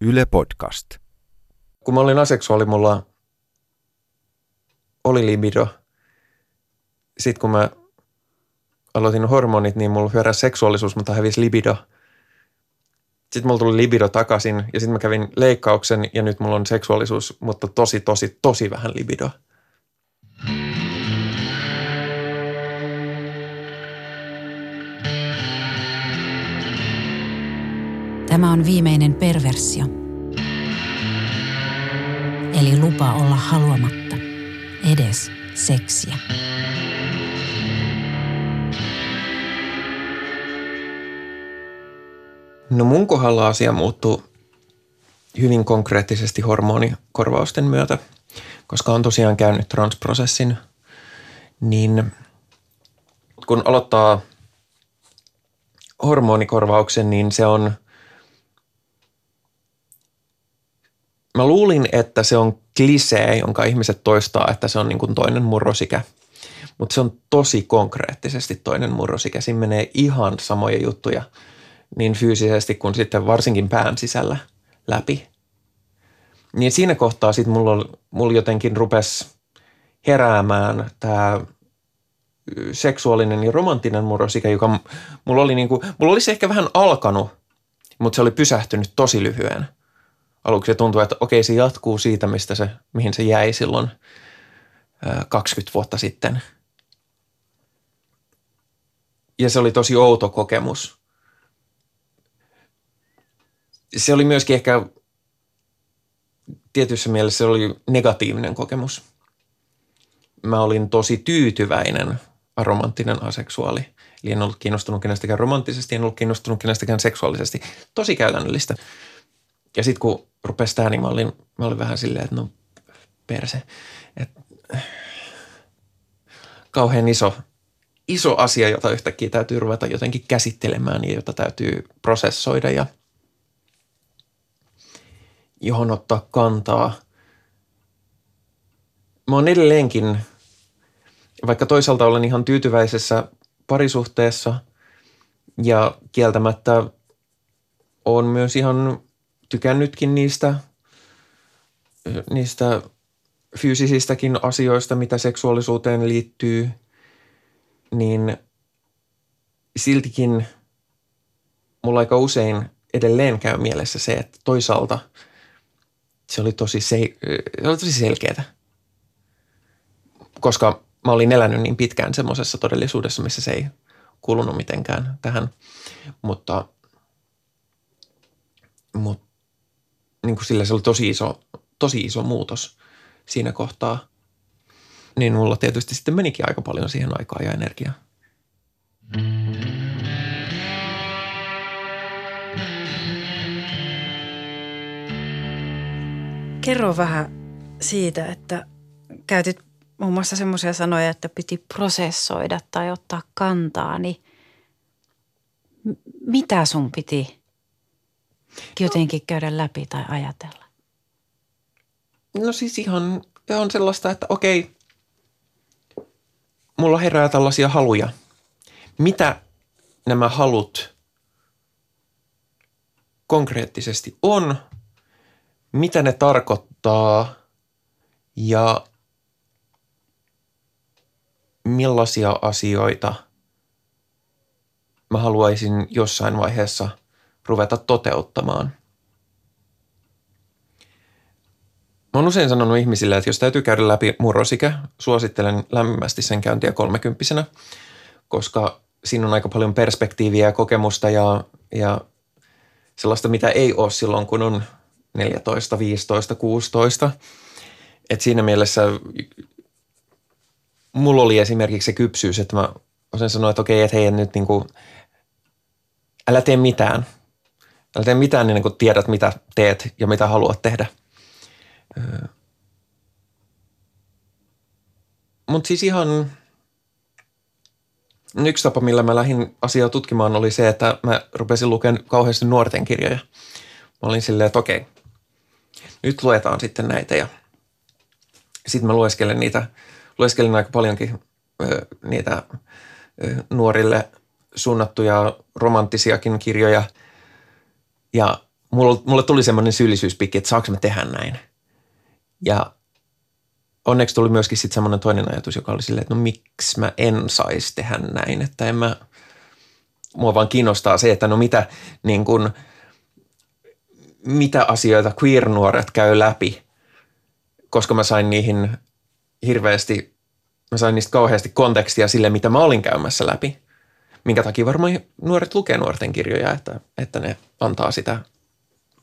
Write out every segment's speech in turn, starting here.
Yle Podcast. Kun mä olin aseksuaali, mulla oli libido. Sitten kun mä aloitin hormonit, niin mulla hyöräsi seksuaalisuus, mutta hävisi libido. Sitten mulla tuli libido takaisin ja sitten mä kävin leikkauksen ja nyt mulla on seksuaalisuus, mutta tosi, tosi, tosi vähän libido. Tämä on viimeinen perversio. Eli lupa olla haluamatta edes seksiä. No mun kohdalla asia muuttuu hyvin konkreettisesti hormonikorvausten myötä, koska on tosiaan käynyt transprosessin, niin kun aloittaa hormonikorvauksen, niin se on, mä luulin, että se on klisee, jonka ihmiset toistaa, että se on niin kuin toinen murrosikä. Mutta se on tosi konkreettisesti toinen murrosikä. Siinä menee ihan samoja juttuja – niin fyysisesti kuin sitten varsinkin pään sisällä läpi. Niin siinä kohtaa sitten mulla, mulla jotenkin rupesi heräämään tämä seksuaalinen ja romanttinen murrosikä, joka mulla oli, niinku, mulla olisi ehkä vähän alkanut, mutta se oli pysähtynyt tosi lyhyen. Aluksi se tuntui, että okei, se jatkuu siitä, mistä se, mihin se jäi silloin 20 vuotta sitten. Ja se oli tosi outo kokemus – se oli myöskin ehkä tietyssä mielessä se oli negatiivinen kokemus. Mä olin tosi tyytyväinen aromanttinen aseksuaali. Eli en ollut kiinnostunut kenestäkään romanttisesti, en ollut kiinnostunut kenestäkään seksuaalisesti. Tosi käytännöllistä. Ja sitten kun rupesi tämä, niin mä olin, mä olin vähän silleen, että no perse. Et, kauhean iso, iso asia, jota yhtäkkiä täytyy ruveta jotenkin käsittelemään ja jota täytyy prosessoida ja – johon ottaa kantaa. Mä oon edelleenkin, vaikka toisaalta olen ihan tyytyväisessä parisuhteessa ja kieltämättä on myös ihan tykännytkin niistä, niistä fyysisistäkin asioista, mitä seksuaalisuuteen liittyy, niin siltikin mulla aika usein edelleen käy mielessä se, että toisaalta – se oli tosi, se, se oli tosi selkeää. Koska mä olin elänyt niin pitkään semmoisessa todellisuudessa, missä se ei kulunut mitenkään tähän. Mutta, mutta niin kuin sillä se oli tosi iso, tosi iso muutos siinä kohtaa. Niin mulla tietysti sitten menikin aika paljon siihen aikaa ja energiaa. Kerro vähän siitä, että käytit muun muassa semmoisia sanoja, että piti prosessoida tai ottaa kantaa, niin mitä sun piti jotenkin käydä läpi tai ajatella? No siis ihan on sellaista, että okei, mulla herää tällaisia haluja. Mitä nämä halut konkreettisesti on – mitä ne tarkoittaa ja millaisia asioita mä haluaisin jossain vaiheessa ruveta toteuttamaan. Mä oon usein sanonut ihmisille, että jos täytyy käydä läpi murrosikä, suosittelen lämpimästi sen käyntiä kolmekymppisenä, koska siinä on aika paljon perspektiiviä ja kokemusta ja, ja sellaista, mitä ei ole silloin, kun on 14, 15, 16. Et siinä mielessä mulla oli esimerkiksi se kypsyys, että mä osin sanoa, että okei, että hei, nyt niin kuin, älä tee mitään. Älä tee mitään niin kuin tiedät, mitä teet ja mitä haluat tehdä. Mutta siis ihan yksi tapa, millä mä lähdin asiaa tutkimaan oli se, että mä rupesin lukemaan kauheasti nuorten kirjoja. Mä olin silleen, että okei, nyt luetaan sitten näitä ja sitten mä lueskelen niitä, lueskelin aika paljonkin ö, niitä ö, nuorille suunnattuja romanttisiakin kirjoja ja mulle, mulle tuli semmoinen syyllisyyspikki, että saanko mä tehdä näin. Ja onneksi tuli myöskin sitten semmoinen toinen ajatus, joka oli silleen, että no miksi mä en saisi tehdä näin, että en mä, mua vaan kiinnostaa se, että no mitä, niin kun, mitä asioita queer-nuoret käy läpi, koska mä sain niihin hirveästi, mä sain niistä kauheasti kontekstia sille, mitä mä olin käymässä läpi. Minkä takia varmaan nuoret lukee nuorten kirjoja, että, että ne antaa sitä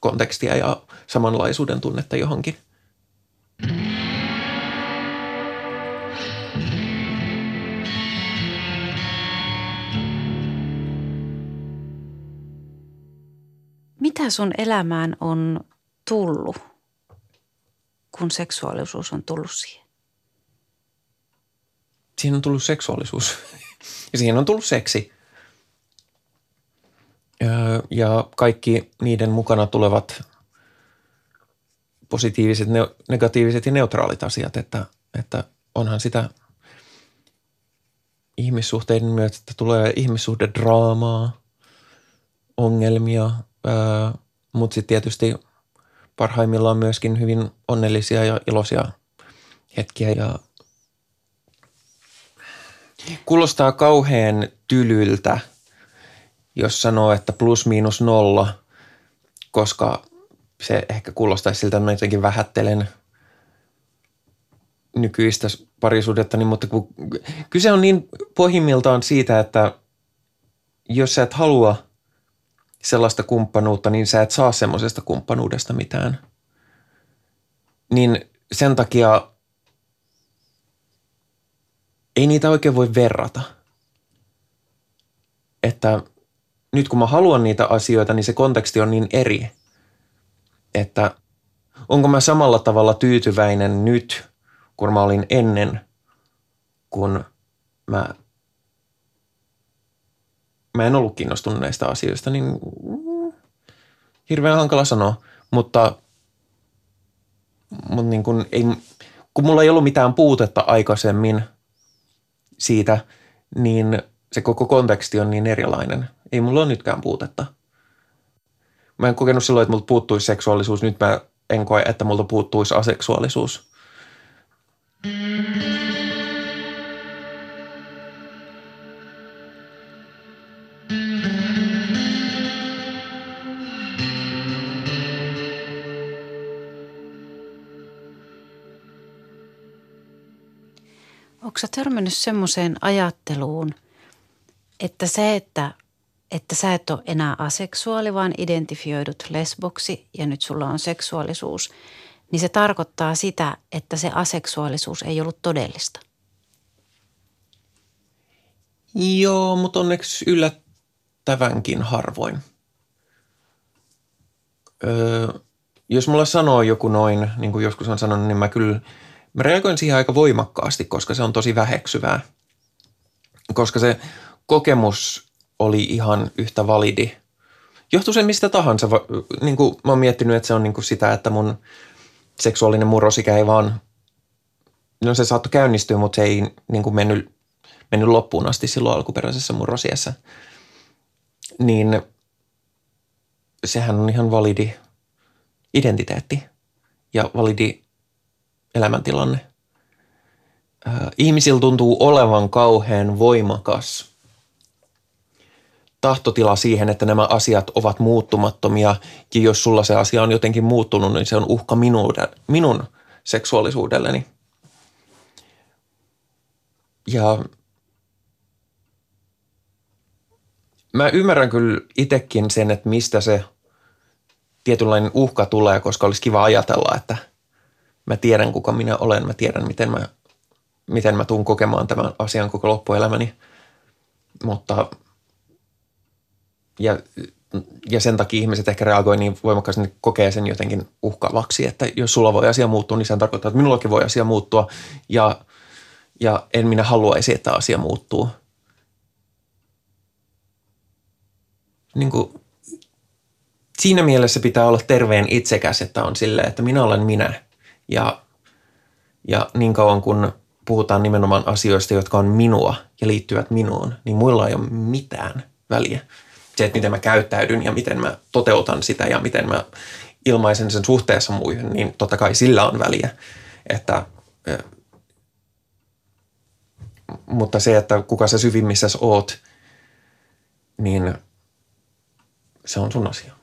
kontekstia ja samanlaisuuden tunnetta johonkin. Mitä sun elämään on tullut, kun seksuaalisuus on tullut siihen? Siihen on tullut seksuaalisuus ja siihen on tullut seksi. Ja kaikki niiden mukana tulevat positiiviset, negatiiviset ja neutraalit asiat, että, että onhan sitä ihmissuhteiden myötä, että tulee ihmissuhdedraamaa, ongelmia, mutta sitten tietysti parhaimmillaan myöskin hyvin onnellisia ja iloisia hetkiä ja kuulostaa kauhean tylyltä, jos sanoo, että plus miinus nolla, koska se ehkä kuulostaisi siltä, että mä jotenkin vähättelen nykyistä parisuudetta, niin, mutta kun kyse on niin pohjimmiltaan siitä, että jos sä et halua – sellaista kumppanuutta, niin sä et saa semmoisesta kumppanuudesta mitään. Niin sen takia ei niitä oikein voi verrata. Että nyt kun mä haluan niitä asioita, niin se konteksti on niin eri, että onko mä samalla tavalla tyytyväinen nyt, kun mä olin ennen, kun mä mä en ollut kiinnostunut näistä asioista, niin hirveän hankala sanoa. Mutta, mutta niin kun, ei, kun mulla ei ollut mitään puutetta aikaisemmin siitä, niin se koko konteksti on niin erilainen. Ei mulla ole nytkään puutetta. Mä en kokenut silloin, että multa puuttuisi seksuaalisuus. Nyt mä en koe, että multa puuttuisi aseksuaalisuus. Mm. Onko sä törmännyt semmoiseen ajatteluun, että se, että, että sä et ole enää aseksuaali, vaan identifioidut lesboksi ja nyt sulla on seksuaalisuus, niin se tarkoittaa sitä, että se aseksuaalisuus ei ollut todellista? Joo, mutta onneksi yllättävänkin harvoin. Öö, jos mulla sanoo joku noin, niin kuin joskus on sanonut, niin mä kyllä – Mä reagoin siihen aika voimakkaasti, koska se on tosi väheksyvää. Koska se kokemus oli ihan yhtä validi. Johtuu se mistä tahansa. Niin kuin mä oon miettinyt, että se on niin kuin sitä, että mun seksuaalinen murrosikä ei vaan, no se saattoi käynnistyä, mutta se ei niin kuin mennyt, mennyt loppuun asti silloin alkuperäisessä murrosiessä. Niin sehän on ihan validi identiteetti ja validi elämäntilanne. Ihmisillä tuntuu olevan kauhean voimakas tahtotila siihen, että nämä asiat ovat muuttumattomia ja jos sulla se asia on jotenkin muuttunut, niin se on uhka minuuden, minun seksuaalisuudelleni. Ja mä ymmärrän kyllä itsekin sen, että mistä se tietynlainen uhka tulee, koska olisi kiva ajatella, että – mä tiedän kuka minä olen, mä tiedän miten mä, miten mä tuun kokemaan tämän asian koko loppuelämäni. Mutta ja, ja sen takia ihmiset ehkä reagoi niin voimakkaasti, että kokee sen jotenkin uhkaavaksi, että jos sulla voi asia muuttua, niin se tarkoittaa, että minullakin voi asia muuttua ja, ja en minä haluaisi, että asia muuttuu. Niin kuin, siinä mielessä pitää olla terveen itsekäs, että on silleen, että minä olen minä – ja, ja niin kauan kun puhutaan nimenomaan asioista, jotka on minua ja liittyvät minuun, niin muilla ei ole mitään väliä. Se, että miten mä käyttäydyn ja miten mä toteutan sitä ja miten mä ilmaisen sen suhteessa muihin, niin totta kai sillä on väliä. Että, mutta se, että kuka sä syvimmissä oot, niin se on sun asia.